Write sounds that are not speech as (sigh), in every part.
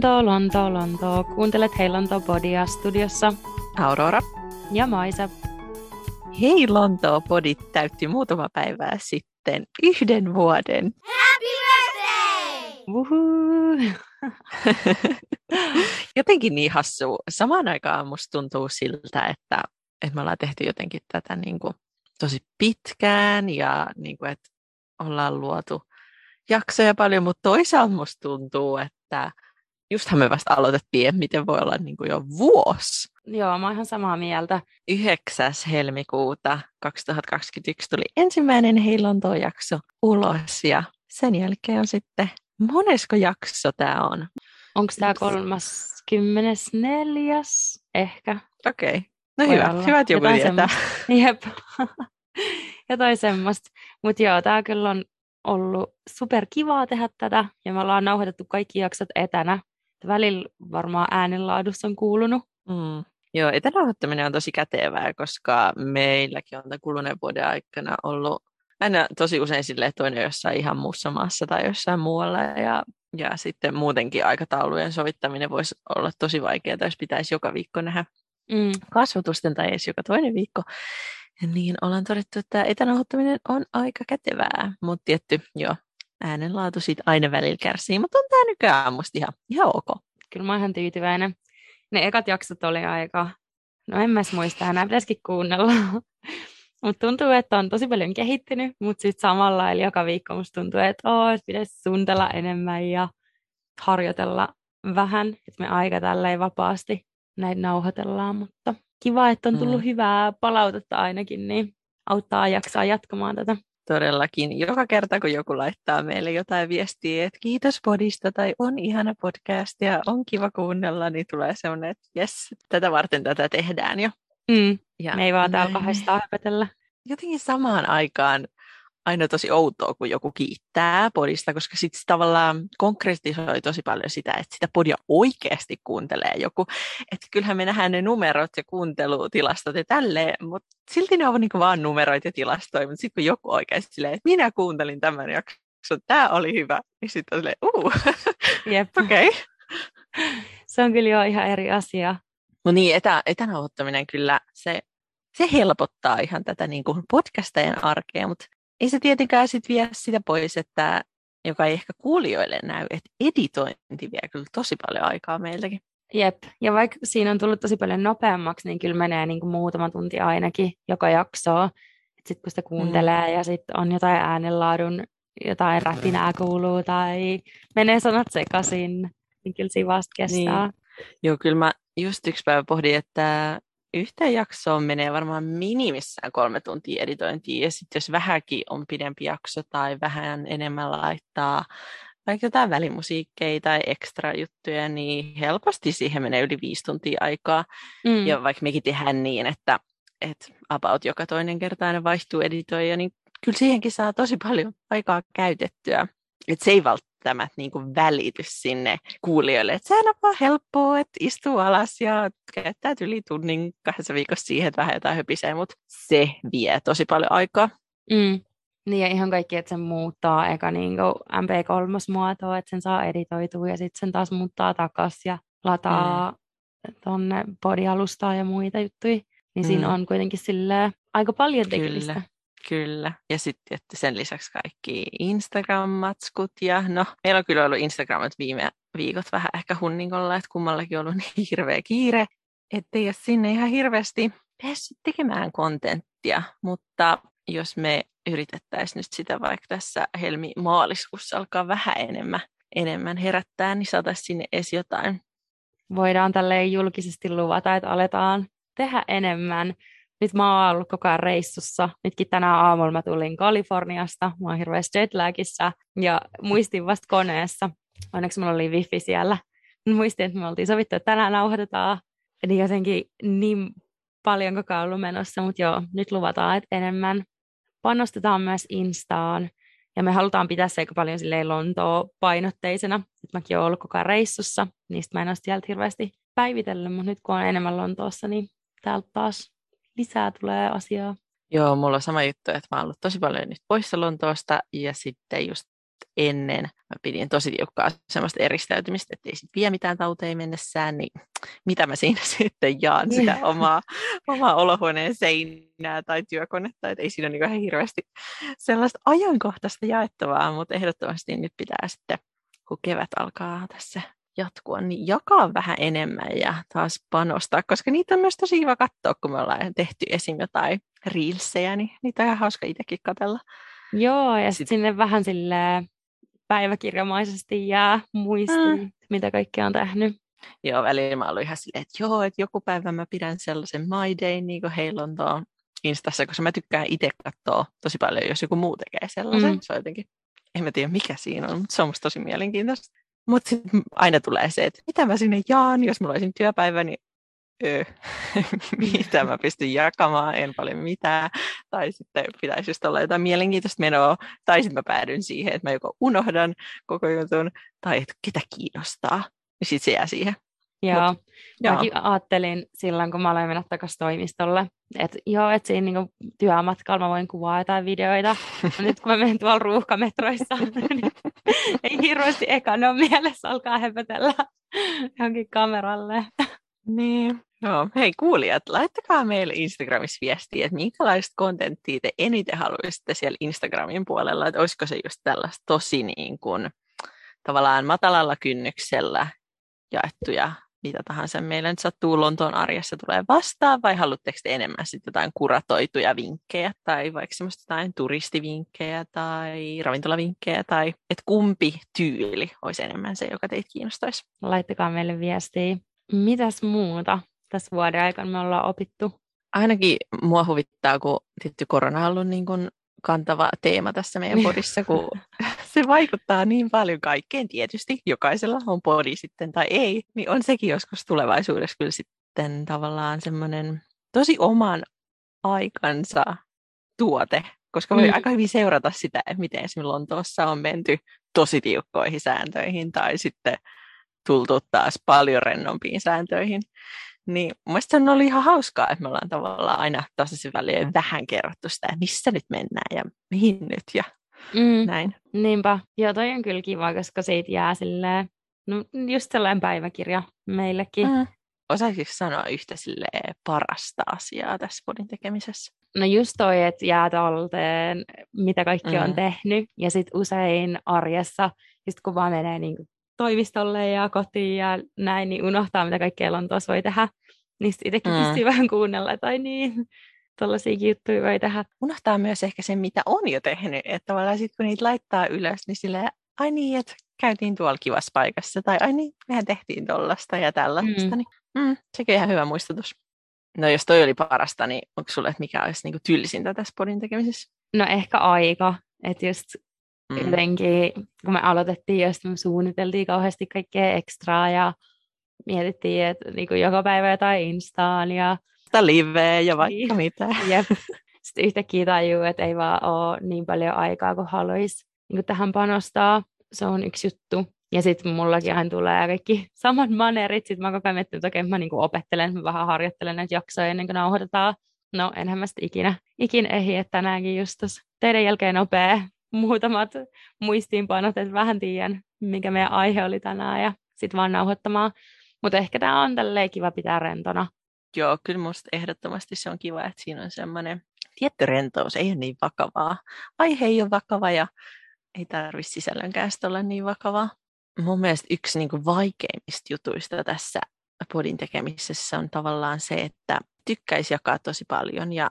Lonto, Lonto, Lonto. Kuuntelet Hei Lonto Podia studiossa. Aurora. Ja Maisa. Hei Lonto Podit täytti muutama päivää sitten yhden vuoden. Happy birthday! (laughs) Jotenkin niin hassu. Samaan aikaan musta tuntuu siltä, että, että me ollaan tehty jotenkin tätä niin kuin tosi pitkään ja niin kuin, että ollaan luotu jaksoja paljon, mutta toisaalta musta tuntuu, että justhan me vasta aloitettiin, että miten voi olla niin kuin jo vuosi. Joo, mä oon ihan samaa mieltä. 9. helmikuuta 2021 tuli ensimmäinen Heilontoon jakso ulos ja sen jälkeen on sitten, monesko jakso tämä on? Onko tämä 34. ehkä? Okei, okay. no Voi hyvä, olla. hyvä, että joku Jotain tietää. (laughs) Jep. (laughs) Jotain semmoista. Mutta joo, tämä kyllä on ollut super kivaa tehdä tätä ja me ollaan nauhoitettu kaikki jaksot etänä. Välillä varmaan äänenlaadussa on kuulunut. Mm. Joo, etänauhoittaminen on tosi kätevää, koska meilläkin on tämän kuluneen vuoden aikana ollut aina tosi usein sille, että toinen jossain ihan muussa maassa tai jossain muualla. Ja, ja sitten muutenkin aikataulujen sovittaminen voisi olla tosi vaikeaa, jos pitäisi joka viikko nähdä Mm. kasvatusten tai edes joka toinen viikko. Niin ollaan todettu, että etänauhoittaminen on aika kätevää, mutta tietty, joo, äänenlaatu siitä aina välillä kärsii, mutta on tämä nykyään musta ihan, ihan ok. Kyllä mä oon ihan tyytyväinen. Ne ekat jaksot oli aika, no en mä muista, enää pitäisikin kuunnella. (laughs) mutta tuntuu, että on tosi paljon kehittynyt, mutta sitten samalla lailla joka viikko musta tuntuu, että oo, pitäisi suunnitella enemmän ja harjoitella vähän, että me aika tälleen vapaasti näitä nauhoitellaan, mutta kiva, että on tullut Mm. hyvää palautetta ainakin, niin auttaa jaksaa jatkamaan tätä. Todellakin, joka kerta kun joku laittaa meille jotain viestiä, että kiitos podista tai on ihana podcast ja on kiva kuunnella, niin tulee semmoinen, että jes, tätä varten tätä tehdään jo. Mm. Ja Me ei vaan täällä kahdestaan höpötellä. jotenkin samaan aikaan aina tosi outoa, kun joku kiittää podista, koska sitten tavallaan konkretisoi tosi paljon sitä, että sitä podia oikeasti kuuntelee joku. Että kyllähän me nähdään ne numerot ja kuuntelutilastot ja tälleen, mutta silti ne on niin vaan numeroita ja tilastoja, mutta sitten kun joku oikeasti silleen, että minä kuuntelin tämän jakson, tämä oli hyvä, niin sitten on silleen, uu, Jep. okei. Okay. Se on kyllä jo ihan eri asia. No niin, etä, etänauhoittaminen kyllä, se, se helpottaa ihan tätä niin kuin podcastajien arkea, mutta ei se tietenkään sit vie sitä pois, että joka ei ehkä kuulijoille näy, että editointi vie kyllä tosi paljon aikaa meiltäkin. Jep, ja vaikka siinä on tullut tosi paljon nopeammaksi, niin kyllä menee niin kuin muutama tunti ainakin joka jaksoa. Sitten kun sitä kuuntelee mm. ja sitten on jotain äänenlaadun, jotain rätinää kuuluu tai menee sanat sekaisin, niin kyllä siinä vasta kestää. Niin. Joo, kyllä mä just yksi päivä pohdin, että yhteen jaksoon menee varmaan minimissään kolme tuntia editointia, ja sitten jos vähänkin on pidempi jakso tai vähän enemmän laittaa vaikka jotain välimusiikkeja tai ekstra juttuja, niin helposti siihen menee yli viisi tuntia aikaa. Mm. Ja vaikka mekin tehdään niin, että, että about joka toinen kerta aina vaihtuu editoija, niin kyllä siihenkin saa tosi paljon aikaa käytettyä. Että se ei välttämättä niin kuin välity sinne kuulijoille, että sehän on vaan helppoa, että istuu alas ja käyttää yli tunnin kahdessa viikossa siihen, että vähän jotain höpisee, mutta se vie tosi paljon aikaa. Mm. Niin ja ihan kaikki, että sen muuttaa eka niin MP3-muotoa, että sen saa editoitua ja sitten sen taas muuttaa takas ja lataa mm. tonne podialustaa ja muita juttuja. Niin mm. siinä on kuitenkin silleen aika paljon tekemistä. Kyllä. Kyllä. Ja sitten että sen lisäksi kaikki Instagram-matskut. Ja no, meillä on kyllä ollut Instagramat viime viikot vähän ehkä hunnikolla, että kummallakin on ollut (laughs) niin hirveä kiire, ettei ole sinne ihan hirveästi päässyt tekemään kontenttia. Mutta jos me yritettäisiin nyt sitä vaikka tässä helmi-maaliskuussa alkaa vähän enemmän, enemmän herättää, niin saataisiin sinne edes jotain. Voidaan tälleen julkisesti luvata, että aletaan tehdä enemmän. Nyt mä oon ollut koko ajan reissussa. Nytkin tänä aamulla mä tulin Kaliforniasta. Mä oon hirveästi jetlagissa ja muistin vasta koneessa. Onneksi mulla oli wifi siellä. Muistin, että me oltiin sovittu, että tänään nauhoitetaan. Niin jotenkin niin paljon koko ajan ollut menossa, mutta joo, nyt luvataan, että enemmän. Panostetaan myös Instaan. Ja me halutaan pitää se aika paljon silleen Lontoa painotteisena. Nyt mäkin oon ollut koko ajan reissussa, niistä mä en ole sieltä hirveästi päivitellyt, mutta nyt kun on enemmän Lontoossa, niin täältä taas lisää tulee asiaa. Joo, mulla on sama juttu, että mä oon ollut tosi paljon nyt poissa Lontoosta ja sitten just ennen mä pidin tosi tiukkaa semmoista eristäytymistä, että ei sit vie mitään tauteja mennessään, niin mitä mä siinä (laughs) sitten jaan sitä (laughs) omaa, omaa olohuoneen seinää tai työkonetta, että ei siinä ole niin ihan hirveästi sellaista ajankohtaista jaettavaa, mutta ehdottomasti nyt pitää sitten, kun kevät alkaa tässä jatkua, niin jakaa vähän enemmän ja taas panostaa, koska niitä on myös tosi kiva katsoa, kun me ollaan tehty esim. jotain reelsejä, niin niitä on ihan hauska itsekin katella. Joo, ja sitten sinne vähän sille päiväkirjamaisesti jää muistiin, mm. mitä kaikkea on tehnyt. Joo, välillä mä olin ihan silleen, että joo, että joku päivä mä pidän sellaisen My Day, niin kuin heillä on tuo Instassa, koska mä tykkään itse katsoa tosi paljon, jos joku muu tekee sellaisen. Mm. Se on jotenkin, en mä tiedä mikä siinä on, mutta se on musta tosi mielenkiintoista. Mutta sitten aina tulee se, että mitä mä sinne jaan, jos mulla olisi työpäivä, niin öö, (laughs) mitä mä pystyn jakamaan, en paljon mitään. Tai sitten pitäisi just olla jotain mielenkiintoista menoa, tai sitten mä päädyn siihen, että mä joko unohdan koko jutun, tai että ketä kiinnostaa. Ja sitten se jää siihen. Joo, Mut, mäkin joo. ajattelin silloin, kun mä aloin mennä takaisin toimistolle, että joo, että siinä niinku työmatkalla mä voin kuvaa jotain videoita. nyt kun mä menen tuolla ruuhkametroissa, (laughs) niin ei hirveästi eka ne on mielessä, alkaa hepetellä johonkin kameralle. Niin, Joo, hei kuulijat, laittakaa meille Instagramissa viestiä, että minkälaista kontenttia te eniten haluaisitte siellä Instagramin puolella, että olisiko se just tällaista tosi niin kuin, tavallaan matalalla kynnyksellä jaettuja mitä tahansa meillä nyt sattuu Lontoon arjessa tulee vastaan, vai haluatteko te enemmän sitten jotain kuratoituja vinkkejä, tai vaikka semmoista jotain turistivinkkejä, tai ravintolavinkkejä, tai että kumpi tyyli olisi enemmän se, joka teitä kiinnostaisi? Laittakaa meille viestiä. Mitäs muuta tässä vuoden aikana me ollaan opittu? Ainakin mua huvittaa, kun tietty korona on ollut niin kuin kantava teema tässä meidän niin. podissa, kun (laughs) se vaikuttaa niin paljon kaikkeen tietysti. Jokaisella on podi sitten tai ei, niin on sekin joskus tulevaisuudessa kyllä sitten tavallaan semmoinen tosi oman aikansa tuote, koska voi mm. aika hyvin seurata sitä, että miten esimerkiksi Lontoossa on menty tosi tiukkoihin sääntöihin tai sitten tultu taas paljon rennompiin sääntöihin. Niin on ollut ihan hauskaa, että me ollaan tavallaan aina tasaisin väliin vähän kerrottu sitä, missä nyt mennään ja mihin nyt ja mm. näin. Niinpä. Joo, toi on kyllä kiva, koska siitä jää silleen, no just sellainen päiväkirja meillekin. Mm. Osaisitko sanoa yhtä parasta asiaa tässä podin tekemisessä? No just toi, että jää talteen, mitä kaikki mm. on tehnyt. Ja sitten usein arjessa, just kun vaan menee niin toimistolle ja kotiin ja näin, niin unohtaa, mitä kaikkea Lontoossa voi tehdä. Niin itsekin mm. pystyy vähän kuunnella, tai niin, tällaisia juttuja voi tehdä. Unohtaa myös ehkä sen, mitä on jo tehnyt. Että tavallaan sitten kun niitä laittaa ylös, niin silleen, ai niin, että käytiin tuolla kivassa paikassa, tai ai niin, mehän tehtiin tollasta ja tällaista. Mm. Niin, mm, sekin on ihan hyvä muistutus. No jos toi oli parasta, niin onko sulle, että mikä olisi niinku tylsintä tässä podin tekemisessä? No ehkä aika. Että just mm. jotenkin, kun me aloitettiin, jos me suunniteltiin kauheasti kaikkea ekstraa ja mietittiin, että niin kuin joka päivä jotain Instaan ja sitä liveä ja vaikka niin. mitä. (laughs) Jep. Sitten yhtäkkiä tajuu, että ei vaan ole niin paljon aikaa kuin haluaisi niin tähän panostaa. Se on yksi juttu. Ja sitten mullakin aina tulee kaikki (laughs) samat manerit. Sitten mä koko ajan miettinyt, että okei, mä niin opettelen, mä vähän harjoittelen näitä jaksoja ennen kuin nauhoitetaan. No, enhän mä sitten ikinä, ikinä ehdi, että tänäänkin just teidän jälkeen nopea muutamat muistiinpanot, että vähän tiedän, mikä meidän aihe oli tänään ja sitten vaan nauhoittamaan. Mutta ehkä tämä on tälleen kiva pitää rentona. Joo, kyllä musta ehdottomasti se on kiva, että siinä on semmoinen tietty rentous, ei ole niin vakavaa. Aihe ei ole vakava ja ei tarvitse sisällönkään olla niin vakavaa. Mun mielestä yksi niin kuin vaikeimmista jutuista tässä podin tekemisessä on tavallaan se, että tykkäisi jakaa tosi paljon ja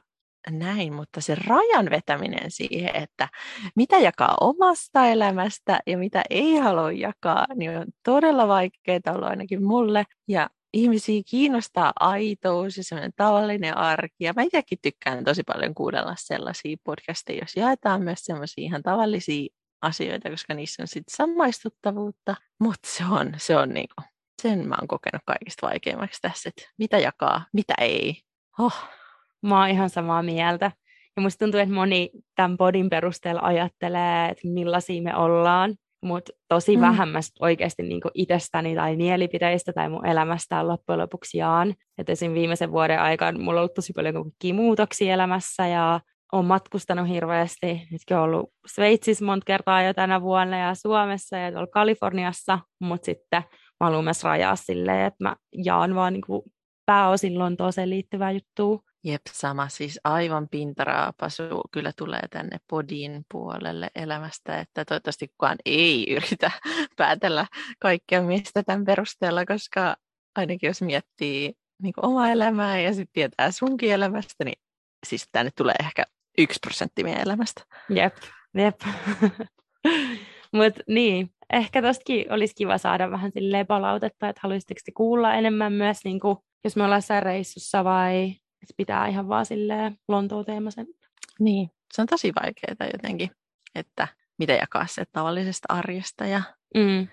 näin, mutta se rajan vetäminen siihen, että mitä jakaa omasta elämästä ja mitä ei halua jakaa, niin on todella vaikeaa olla ainakin mulle. Ja ihmisiä kiinnostaa aitous ja semmoinen tavallinen arki. Ja mä itsekin tykkään tosi paljon kuudella sellaisia podcasteja, jos jaetaan myös semmoisia ihan tavallisia asioita, koska niissä on sitten samaistuttavuutta. Mutta se on, se on niinku, sen mä oon kokenut kaikista vaikeimmaksi tässä, että mitä jakaa, mitä ei. Oh, Mä oon ihan samaa mieltä. Ja musta tuntuu, että moni tämän podin perusteella ajattelee, että millaisia me ollaan, mutta tosi mm. vähän mä oikeasti niin itsestäni tai mielipiteistä tai mun elämästä loppujen lopuksi jaan. Että esim. viimeisen vuoden aikana mulla on ollut tosi paljon muutoksia elämässä ja olen matkustanut hirveästi. Nytkin olen ollut Sveitsissä monta kertaa jo tänä vuonna ja Suomessa ja tuolla Kaliforniassa, mutta sitten mä haluan myös rajaa silleen, että mä jaan vaan niin kuin pääosin Lontooseen liittyvää juttua. Jep, sama. Siis aivan pintaraapasu kyllä tulee tänne podin puolelle elämästä, että toivottavasti kukaan ei yritä (laughs) päätellä kaikkea mistä tämän perusteella, koska ainakin jos miettii niin omaa elämää ja sitten tietää sunkin elämästä, niin siis tänne tulee ehkä yksi prosentti meidän elämästä. Jep, jep. (laughs) Mutta niin, ehkä tostakin olisi kiva saada vähän silleen palautetta, että haluaisitteko te kuulla enemmän myös, niin kuin, jos me ollaan reissussa vai pitää ihan vaan silleen Lontoon teemaisen. Niin, se on tosi vaikeaa jotenkin, että mitä jakaa se tavallisesta arjesta ja, mm.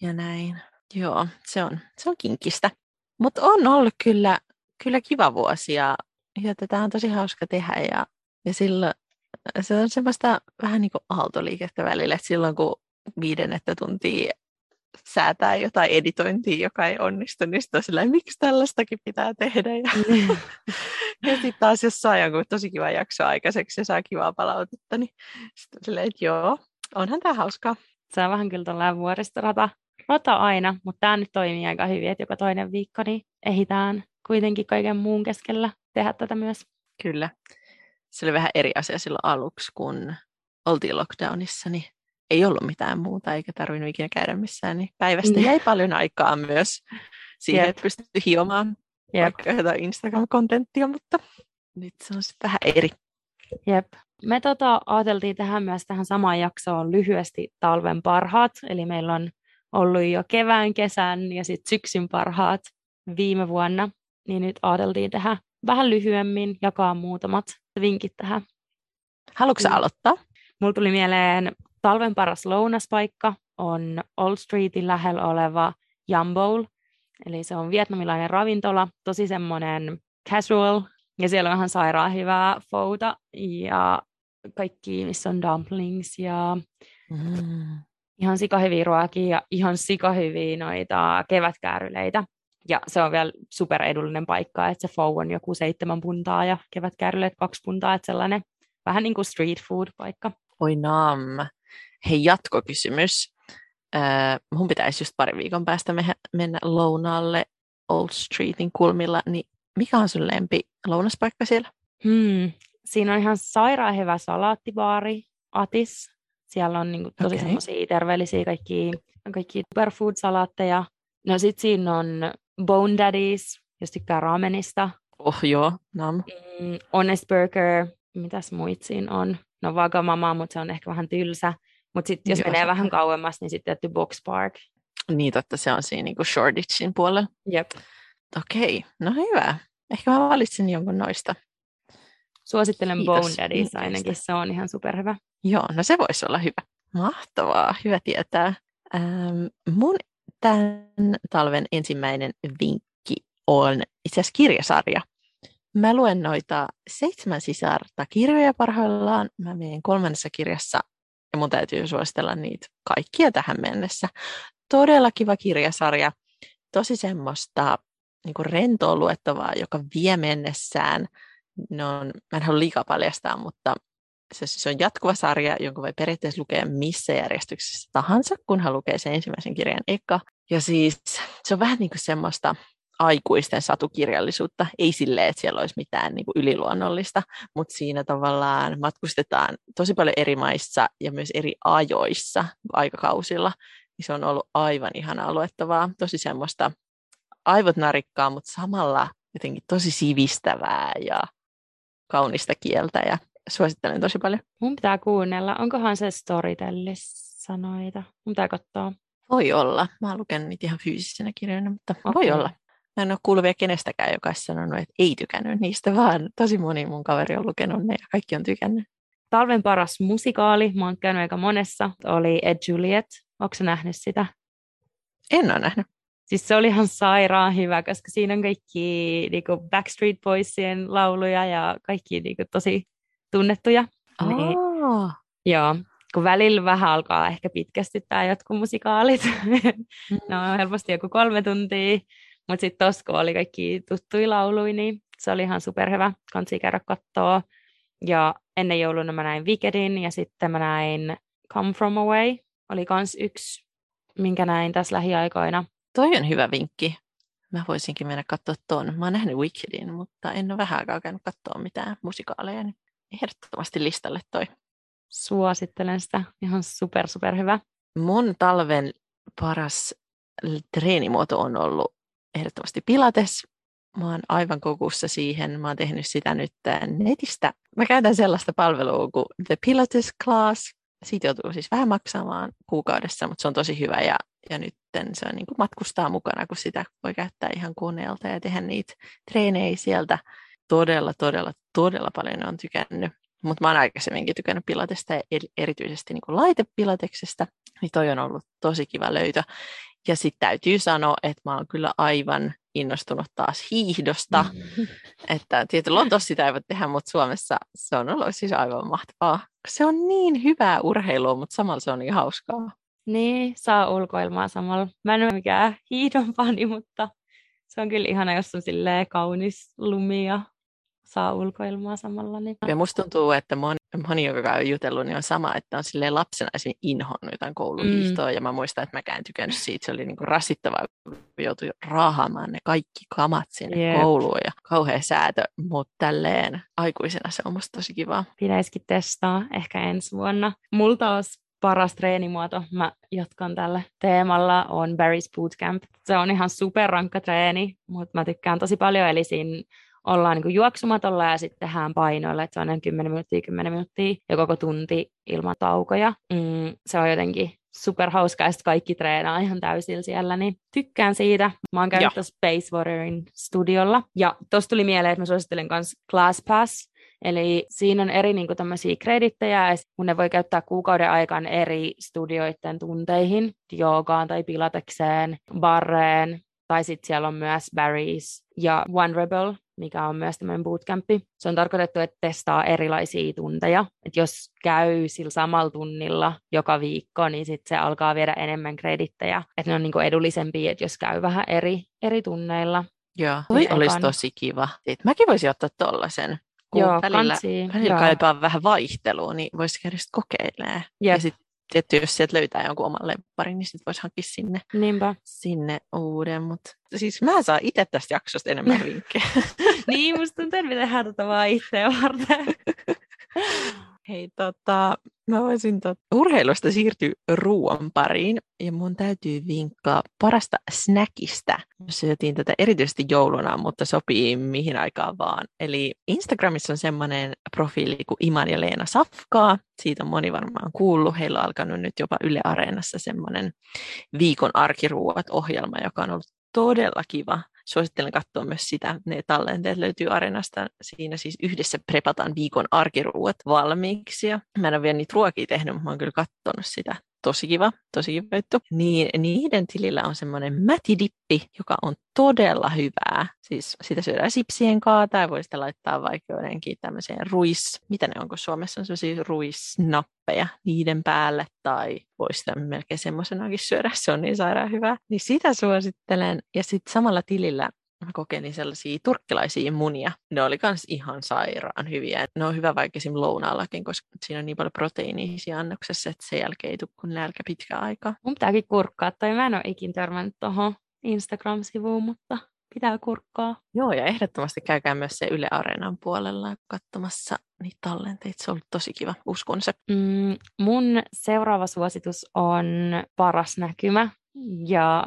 ja näin. Joo, se on, se on kinkistä. Mutta on ollut kyllä, kyllä kiva vuosi ja, ja tätä on tosi hauska tehdä ja, ja silloin se on semmoista vähän niin kuin aaltoliikettä välillä, että silloin kun viidennettä tuntia säätää jotain editointia, joka ei onnistu, niin sitten on silleen, miksi tällaistakin pitää tehdä. Ja, (laughs) ja sitten taas jos saa jonkun tosi kiva jakso aikaiseksi ja saa kivaa palautetta, niin sitten silleen, että joo, onhan tämä hauskaa. Se on vähän kyllä tuollainen vuoristorata rata aina, mutta tämä nyt toimii aika hyvin, että joka toinen viikko niin ehitään kuitenkin kaiken muun keskellä tehdä tätä myös. Kyllä. Se oli vähän eri asia silloin aluksi, kun oltiin lockdownissa, niin ei ollut mitään muuta eikä tarvinnut ikinä käydä missään, niin päivästä jäi paljon aikaa myös siihen, Jep. että pystyi hiomaan Jep. vaikka jotain Instagram-kontenttia, mutta nyt se on sitten vähän eri. Jep. Me tota, ajateltiin tähän myös tähän samaan jaksoon lyhyesti talven parhaat, eli meillä on ollut jo kevään, kesän ja sitten syksyn parhaat viime vuonna, niin nyt ajateltiin tehdä vähän lyhyemmin, jakaa muutamat vinkit tähän. Haluatko aloittaa? Mulla tuli mieleen talven paras lounaspaikka on Old Streetin lähellä oleva Yumbowl, eli se on vietnamilainen ravintola, tosi semmoinen casual, ja siellä on ihan sairaan hyvää fouta ja kaikki, missä on dumplings ja mm. ihan sikahyviä ruokia ja ihan sikahyviä noita kevätkääryleitä. Ja se on vielä superedullinen paikka, että se fou on joku seitsemän puntaa ja kevätkääryleet kaksi puntaa, että sellainen vähän niin kuin street food paikka. Oi nam. Hei, jatkokysymys. Äh, mun pitäisi just pari viikon päästä mennä lounaalle Old Streetin kulmilla, niin mikä on sun lempi lounaspaikka siellä? Hmm. Siinä on ihan sairaan hyvä salaattibaari, Atis. Siellä on niinku tosi okay. semmoisia terveellisiä kaikki, kaikki superfood-salaatteja. No sit siinä on Bone Daddies, jos tykkää ramenista. Oh joo, nam. Mm, Honest Burger, mitäs muit siinä on? No Vagamama, mutta se on ehkä vähän tylsä. Mutta sitten jos Joo, menee vähän kauemmas, niin sitten tietty Box Park. Niin totta, se on siinä niin kuin Shoreditchin puolella. Jep. Okei, no hyvä. Ehkä mä valitsin jonkun noista. Suosittelen Kiitos. Bone Daddies ainakin, se on ihan superhyvä. Joo, no se voisi olla hyvä. Mahtavaa, hyvä tietää. Ähm, mun tämän talven ensimmäinen vinkki on itse asiassa kirjasarja. Mä luen noita seitsemän sisarta kirjoja parhaillaan. Mä menen kolmannessa kirjassa ja mun täytyy suositella niitä kaikkia tähän mennessä. Todella kiva kirjasarja, tosi semmoista niin kuin rentoa luettavaa, joka vie mennessään. No, mä en halua liikaa paljastaa, mutta se siis on jatkuva sarja, jonka voi periaatteessa lukea missä järjestyksessä tahansa, kun hän lukee sen ensimmäisen kirjan eka. Ja siis se on vähän niin kuin semmoista aikuisten satukirjallisuutta. Ei silleen, että siellä olisi mitään niin kuin yliluonnollista, mutta siinä tavallaan matkustetaan tosi paljon eri maissa ja myös eri ajoissa aikakausilla. Niin se on ollut aivan ihanaa luettavaa, tosi semmoista aivot narikkaa, mutta samalla jotenkin tosi sivistävää ja kaunista kieltä ja suosittelen tosi paljon. Mun pitää kuunnella. Onkohan se Storytellissa noita? Mun pitää katsoa. Voi olla. Mä oon lukenut niitä ihan fyysisenä kirjoina, mutta okay. voi olla. Mä en ole kuullut vielä kenestäkään, joka olisi sanonut, että ei tykännyt niistä, vaan tosi moni mun kaveri on lukenut ne ja kaikki on tykännyt. Talven paras musikaali, mä oon käynyt aika monessa, oli Ed Juliet. Onko nähnyt sitä? En ole nähnyt. Siis se oli ihan sairaan hyvä, koska siinä on kaikki niinku Backstreet Boysien lauluja ja kaikki niinku tosi tunnettuja. Oh. Niin, joo, kun välillä vähän alkaa ehkä pitkästyttää jotkut musikaalit. (laughs) Mm. ne on helposti joku kolme tuntia, mutta sitten kun oli kaikki tuttuja lauluja, niin se oli ihan superhyvä. Kansi käydä katsoa. Ja ennen jouluna mä näin Wickedin ja sitten mä näin Come From Away. Oli kans yksi, minkä näin tässä lähiaikoina. Toi on hyvä vinkki. Mä voisinkin mennä katsoa ton. Mä oon nähnyt Wickedin, mutta en ole vähän aikaa käynyt katsoa mitään musikaaleja, niin ehdottomasti listalle toi. Suosittelen sitä. Ihan super, super hyvä. Mun talven paras treenimuoto on ollut ehdottomasti Pilates. Mä oon aivan kokussa siihen. Mä oon tehnyt sitä nyt netistä. Mä käytän sellaista palvelua kuin The Pilates Class. Siitä joutuu siis vähän maksamaan kuukaudessa, mutta se on tosi hyvä ja, ja nyt se on niin kuin matkustaa mukana, kun sitä voi käyttää ihan koneelta ja tehdä niitä treenejä sieltä. Todella, todella, todella paljon on tykännyt. Mutta mä oon aikaisemminkin tykännyt pilatesta ja erityisesti niin kuin laitepilateksesta, niin toi on ollut tosi kiva löytö. Ja sitten täytyy sanoa, että mä oon kyllä aivan innostunut taas hiihdosta. Mm-hmm. Että tietysti Lontoossa sitä ei voi tehdä, mutta Suomessa se on ollut siis aivan mahtavaa. Se on niin hyvää urheilua, mutta samalla se on niin hauskaa. Niin, saa ulkoilmaa samalla. Mä en ole mikään hiidon fani, mutta se on kyllä ihana, jos on silleen kaunis lumi ja saa ulkoilmaa samalla. Niin... Ja musta tuntuu, että moni, moni joka on jutellut, niin on sama, että on silleen lapsena esim. inhonnut jotain kouluhiihtoa. Mm. Ja mä muistan, että mäkään tykännyt siitä. Se oli niinku rasittavaa, joutui raahaamaan ne kaikki kamat sinne yep. kouluun ja kauhea säätö. Mutta tälleen aikuisena se on musta tosi kiva. Pitäisikin testaa ehkä ensi vuonna. Multa olisi paras treenimuoto, mä jatkan tällä teemalla, on Barry's Bootcamp. Se on ihan superrankka treeni, mutta mä tykkään tosi paljon, eli siinä ollaan niin juoksumatolla ja sitten tehdään painoilla, että se on 10 minuuttia, 10 minuuttia ja koko tunti ilman taukoja. Mm, se on jotenkin super hauskaa, että kaikki treenaa ihan täysillä siellä, niin tykkään siitä. Mä oon käynyt Space Warriorin studiolla, ja tosta tuli mieleen, että mä suosittelen myös ClassPass, Eli siinä on eri niin tämmöisiä kredittejä, kun ne voi käyttää kuukauden aikaan eri studioiden tunteihin, joogaan tai pilatekseen, barreen, tai sitten siellä on myös Barry's ja One Rebel, mikä on myös tämmöinen bootcampi. Se on tarkoitettu, että testaa erilaisia tunteja. Et jos käy sillä samalla tunnilla joka viikko, niin sitten se alkaa viedä enemmän kredittejä. Että ne on niinku edullisempia, että jos käy vähän eri, eri tunneilla. Joo, toi olisi tosi kiva. Et mäkin voisin ottaa tollaisen. Joo, välillä, kansi, välillä kaipaa vähän vaihtelua, niin voisi käydä kokeilemaan. Yep. Ja sitten tietty, jos sieltä löytää jonkun oman lempparin, niin sitten voisi hankkia sinne, Niinpä. sinne uuden. Mutta siis mä saan itse tästä jaksosta enemmän (laughs) vinkkejä. niin, musta tuntuu, että tehdään tätä vaan itseä varten. (laughs) Hei, tota, mä voisin tot, urheilusta siirtyä ruoan pariin ja mun täytyy vinkkaa parasta snackista. Syötiin tätä erityisesti jouluna, mutta sopii mihin aikaan vaan. Eli Instagramissa on semmoinen profiili kuin Iman ja Leena Safkaa. Siitä on moni varmaan kuullut. Heillä on alkanut nyt jopa Yle Areenassa semmoinen viikon arkiruuat ohjelma, joka on ollut todella kiva suosittelen katsoa myös sitä. Ne tallenteet löytyy Arenasta. Siinä siis yhdessä prepataan viikon arkiruuat valmiiksi. Ja mä en ole vielä niitä ruokia tehnyt, mutta mä oon kyllä katsonut sitä tosi kiva, tosi kiva juttu. Niin niiden tilillä on semmoinen mätidippi, joka on todella hyvää. Siis sitä syödään sipsien kanssa tai voi sitä laittaa vaikka jotenkin tämmöiseen ruis, mitä ne onko Suomessa on semmoisia ruisnappeja niiden päälle tai voi sitä melkein semmoisenakin syödä, se on niin sairaan hyvää. Niin sitä suosittelen ja sitten samalla tilillä mä kokeilin sellaisia turkkilaisia munia. Ne oli kans ihan sairaan hyviä. Ne on hyvä vaikka esim. lounaallakin, koska siinä on niin paljon proteiinisia annoksessa, että sen jälkeen ei tule kun nälkä pitkä aika. Mun pitääkin kurkkaa, tai mä en ole ikin törmännyt tuohon Instagram-sivuun, mutta pitää kurkkaa. Joo, ja ehdottomasti käykää myös se Yle Areenan puolella katsomassa niitä tallenteita. Se on ollut tosi kiva, uskon se. Mm, mun seuraava suositus on Paras näkymä. Ja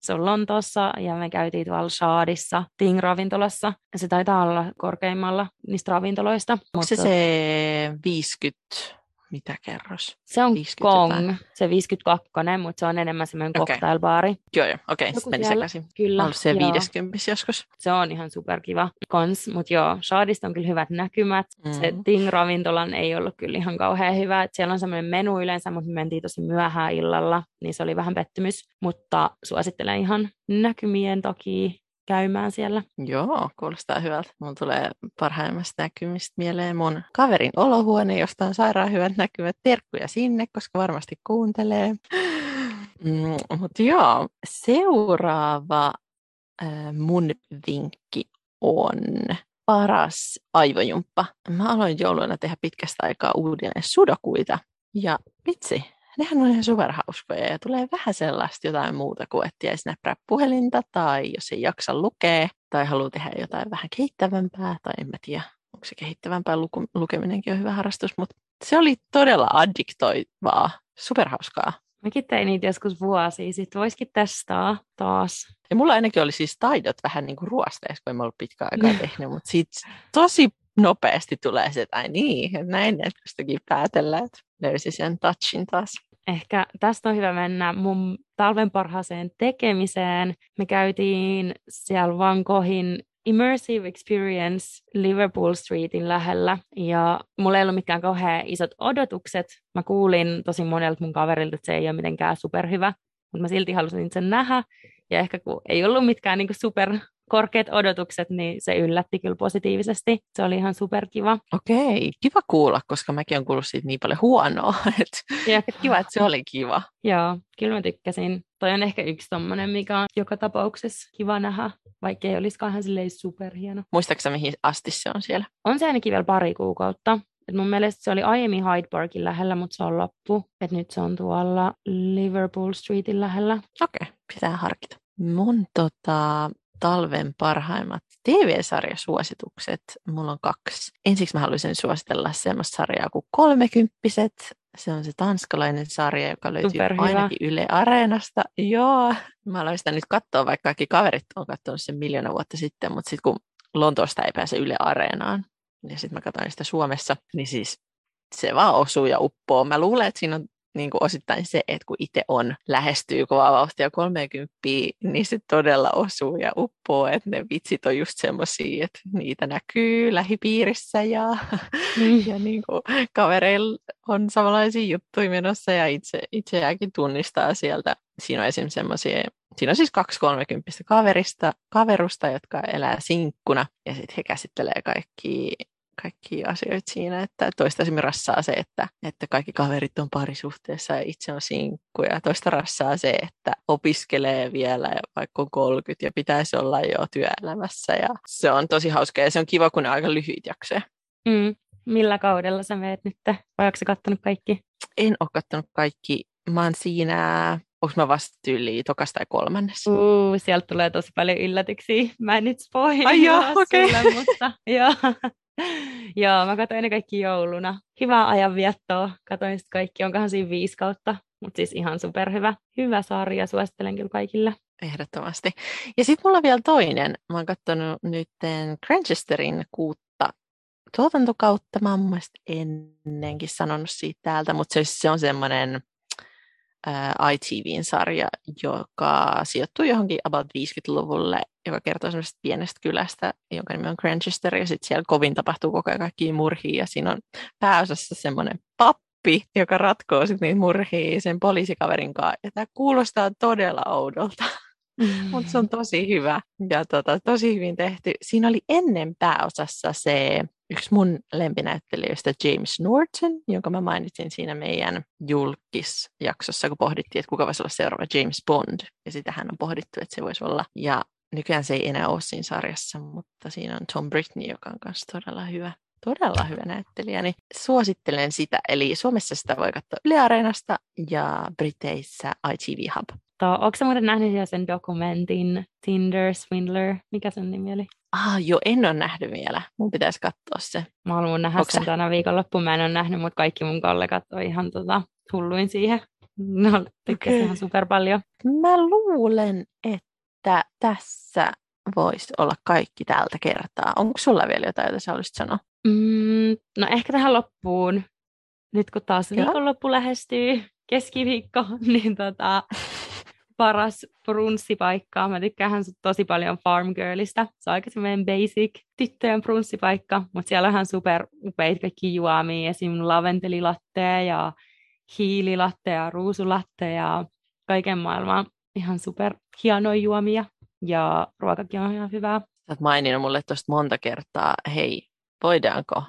se on Lontoossa ja me käytiin tuolla Shadissa Ting-ravintolassa. Se taitaa olla korkeimmalla niistä ravintoloista. Onko mutta... se se 50 mitä kerros? Se on Kong, jotain. se 52, mutta se on enemmän semmoinen okay. cocktailbaari. Joo, joo, okei, okay. meni sekaisin. Kyllä. Ollut se 50 joskus. Se on ihan superkiva kons, mutta joo, Shadista on kyllä hyvät näkymät. Mm. Se Ting-ravintolan ei ollut kyllä ihan kauhean hyvä. Et siellä on semmoinen menu yleensä, mutta me mentiin tosi myöhään illalla, niin se oli vähän pettymys. Mutta suosittelen ihan näkymien takia käymään siellä. Joo, kuulostaa hyvältä. Mun tulee parhaimmasta näkymistä mieleen mun kaverin olohuone, josta on sairaan hyvät näkymät. Terkkuja sinne, koska varmasti kuuntelee. Mm, Mutta joo, seuraava äh, mun vinkki on paras aivojumppa. Mä aloin jouluna tehdä pitkästä aikaa uudelleen sudokuita. Ja vitsi, nehän on ihan superhauskoja ja tulee vähän sellaista jotain muuta kuin, että jäisi näppää puhelinta tai jos ei jaksa lukea tai haluaa tehdä jotain vähän kehittävämpää tai en mä tiedä, onko se kehittävämpää, luku, lukeminenkin on hyvä harrastus, mutta se oli todella addiktoivaa, superhauskaa. Mäkin tein niitä joskus vuosia, sitten voisikin testaa taas. Ja mulla ainakin oli siis taidot vähän niin kuin ruosteessa, kun en ollut pitkään (laughs) aikaa tehnyt, mutta sitten tosi nopeasti tulee se, että ai niin, että näin netkostakin päätellä, että löysi sen touchin taas. Ehkä tästä on hyvä mennä mun talven parhaaseen tekemiseen. Me käytiin siellä Van Goghin Immersive Experience Liverpool Streetin lähellä ja mulla ei ollut mikään kauhean isot odotukset. Mä kuulin tosi monelta mun kaverilta, että se ei ole mitenkään superhyvä, mutta mä silti halusin sen nähdä. Ja ehkä kun ei ollut mitkään niin super korkeat odotukset, niin se yllätti kyllä positiivisesti. Se oli ihan superkiva. Okei, kiva kuulla, koska mäkin olen kuullut siitä niin paljon huonoa. (laughs) Että ja, kiva, että se oli kiva. Joo, kyllä mä tykkäsin. Toi on ehkä yksi tommonen, mikä on joka tapauksessa kiva nähdä, vaikka ei olisikaan ihan silleen superhieno. Muistaaksä, mihin asti se on siellä? On se ainakin vielä pari kuukautta. Et mun mielestä se oli aiemmin Hyde Parkin lähellä, mutta se on loppu. Et nyt se on tuolla Liverpool Streetin lähellä. Okei, okay, pitää harkita. Mun tota, talven parhaimmat TV-sarjasuositukset. Mulla on kaksi. Ensiksi mä haluaisin suositella semmoista sarjaa kuin Kolmekymppiset. Se on se tanskalainen sarja, joka löytyy Superhyvä. ainakin Yle Areenasta. Joo, mä aloin sitä nyt katsoa, vaikka kaikki kaverit on katsonut sen miljoona vuotta sitten, mutta sitten kun Lontoosta ei pääse Yle Areenaan, ja sitten mä katsoin sitä Suomessa, niin siis se vaan osuu ja uppoo. Mä luulen, että siinä on niin kuin osittain se, että kun itse on, lähestyy kovaa vauhtia 30, niin se todella osuu ja uppoo, että ne vitsit on just semmoisia, että niitä näkyy lähipiirissä ja, mm. (laughs) ja niin kuin kavereilla on samanlaisia juttuja menossa ja itse, itseäkin tunnistaa sieltä. Siinä on esimerkiksi semmoisia, siinä on siis kaksi kolmekymppistä kaverista, kaverusta, jotka elää sinkkuna ja sitten he käsittelee kaikki kaikki asioita siinä, että toista esimerkiksi rassaa se, että, että kaikki kaverit on parisuhteessa ja itse on sinkku ja toista rassaa se, että opiskelee vielä ja vaikka on 30 ja pitäisi olla jo työelämässä ja se on tosi hauska ja se on kiva, kun ne on aika lyhyt jaksoja. Mm. Millä kaudella sä meet nyt? Vai onko kattonut kaikki? En ole kattonut kaikki. Mä oon siinä onko mä vasta tyyliin tokas tai kolmannes? Uh, sieltä tulee tosi paljon yllätyksiä. Mä en nyt spoilaa okay. sulle, mutta joo. (laughs) Joo, mä katsoin ne kaikki jouluna. Hyvää ajanviettoa. Katoin sitten kaikki, onkohan siinä viisi kautta. Mutta siis ihan superhyvä. Hyvä sarja, suosittelen kyllä kaikille. Ehdottomasti. Ja sitten mulla on vielä toinen. Mä oon katsonut nyt Granchesterin kuutta tuotantokautta. Mä oon ennenkin sanonut siitä täältä, mutta se, se on semmoinen ITVn sarja, joka sijoittuu johonkin about 50-luvulle, joka kertoo semmoisesta pienestä kylästä, jonka nimi on Granchester, ja sitten siellä kovin tapahtuu koko ajan kaikkia murhia, ja siinä on pääosassa semmoinen pappi, joka ratkoo sitten niitä murhia sen poliisikaverin kanssa, ja tämä kuulostaa todella oudolta. (laughs) Mm. Mutta se on tosi hyvä ja tota, tosi hyvin tehty. Siinä oli ennen pääosassa se yksi mun lempinäyttelijöistä James Norton, jonka mä mainitsin siinä meidän julkisjaksossa, kun pohdittiin, että kuka voisi olla seuraava James Bond. Ja sitähän on pohdittu, että se voisi olla. Ja nykyään se ei enää ole siinä sarjassa, mutta siinä on Tom Britney, joka on myös todella hyvä. Todella hyvä näyttelijä, niin suosittelen sitä. Eli Suomessa sitä voi katsoa Yle Areenasta ja Briteissä ITV Hub. Onko sä muuten nähnyt sen dokumentin Tinder Swindler? Mikä sen nimi oli? Ah, joo, en ole nähnyt vielä. Mun pitäisi katsoa se. Mä haluan nähdä Onko sen tänä viikonloppuun. Mä en ole nähnyt, mutta kaikki mun kollegat on ihan tota, hulluin siihen. (laughs) No, tykkäsin okay. ihan super paljon. Mä luulen, että tässä voisi olla kaikki tältä kertaa. Onko sulla vielä jotain, jota sä olisit sanoa? Mm, no ehkä tähän loppuun. Nyt kun taas viikonloppu lähestyy, keskiviikko, (laughs) niin tota, paras brunssipaikka. Mä tykkään tosi paljon Farm Girlista. Se on aika semmoinen basic tyttöjen brunssipaikka, mutta siellä on ihan super upeita kaikki juomia, esim. laventelilatte ja hiililatte ja ruusulatte ja kaiken maailman ihan super hienoja juomia ja ruokakin on ihan hyvää. Oot maininnut mulle tuosta monta kertaa, hei, voidaanko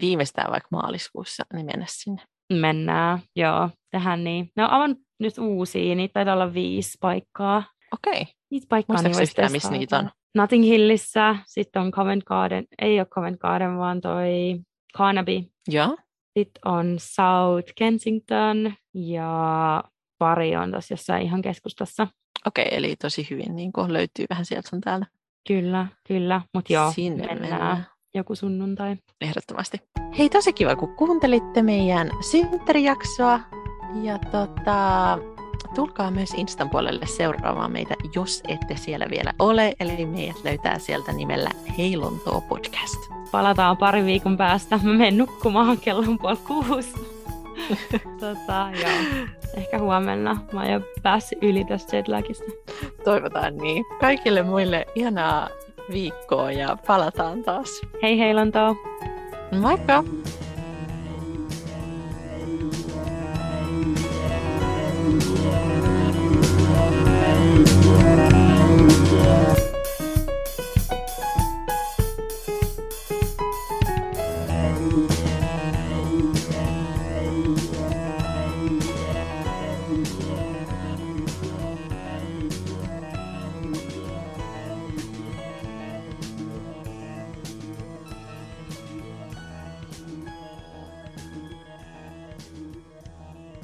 viimeistään vaikka maaliskuussa niin mennä sinne? Mennään, joo, tähän niin. Ne on aivan nyt uusia, niitä taitaa olla viisi paikkaa. Okei. Okay. Niitä paikkaa niin yhtään, missä niitä on? Notting Hillissä, sitten on Covent Garden, ei ole Covent Garden, vaan toi Carnaby. Joo. Sitten on South Kensington ja pari on tuossa jossain ihan keskustassa. Okei, eli tosi hyvin niin löytyy vähän sieltä sun täältä. Kyllä, kyllä. Mutta joo, Sinne mennään, mennään. Joku sunnuntai. Ehdottomasti. Hei, tosi kiva, kun kuuntelitte meidän synttärijaksoa. Ja tota, tulkaa myös Instan puolelle seuraamaan meitä, jos ette siellä vielä ole. Eli meidät löytää sieltä nimellä Heilontoo podcast. Palataan pari viikon päästä. Mä menen nukkumaan kello on puoli kuusi. (laughs) tota, joo. Ehkä huomenna. Mä oon jo päässyt yli tästä jetlagista. Toivotaan niin. Kaikille muille ihanaa viikkoa ja palataan taas. Hei hei Lontoo! Moikka!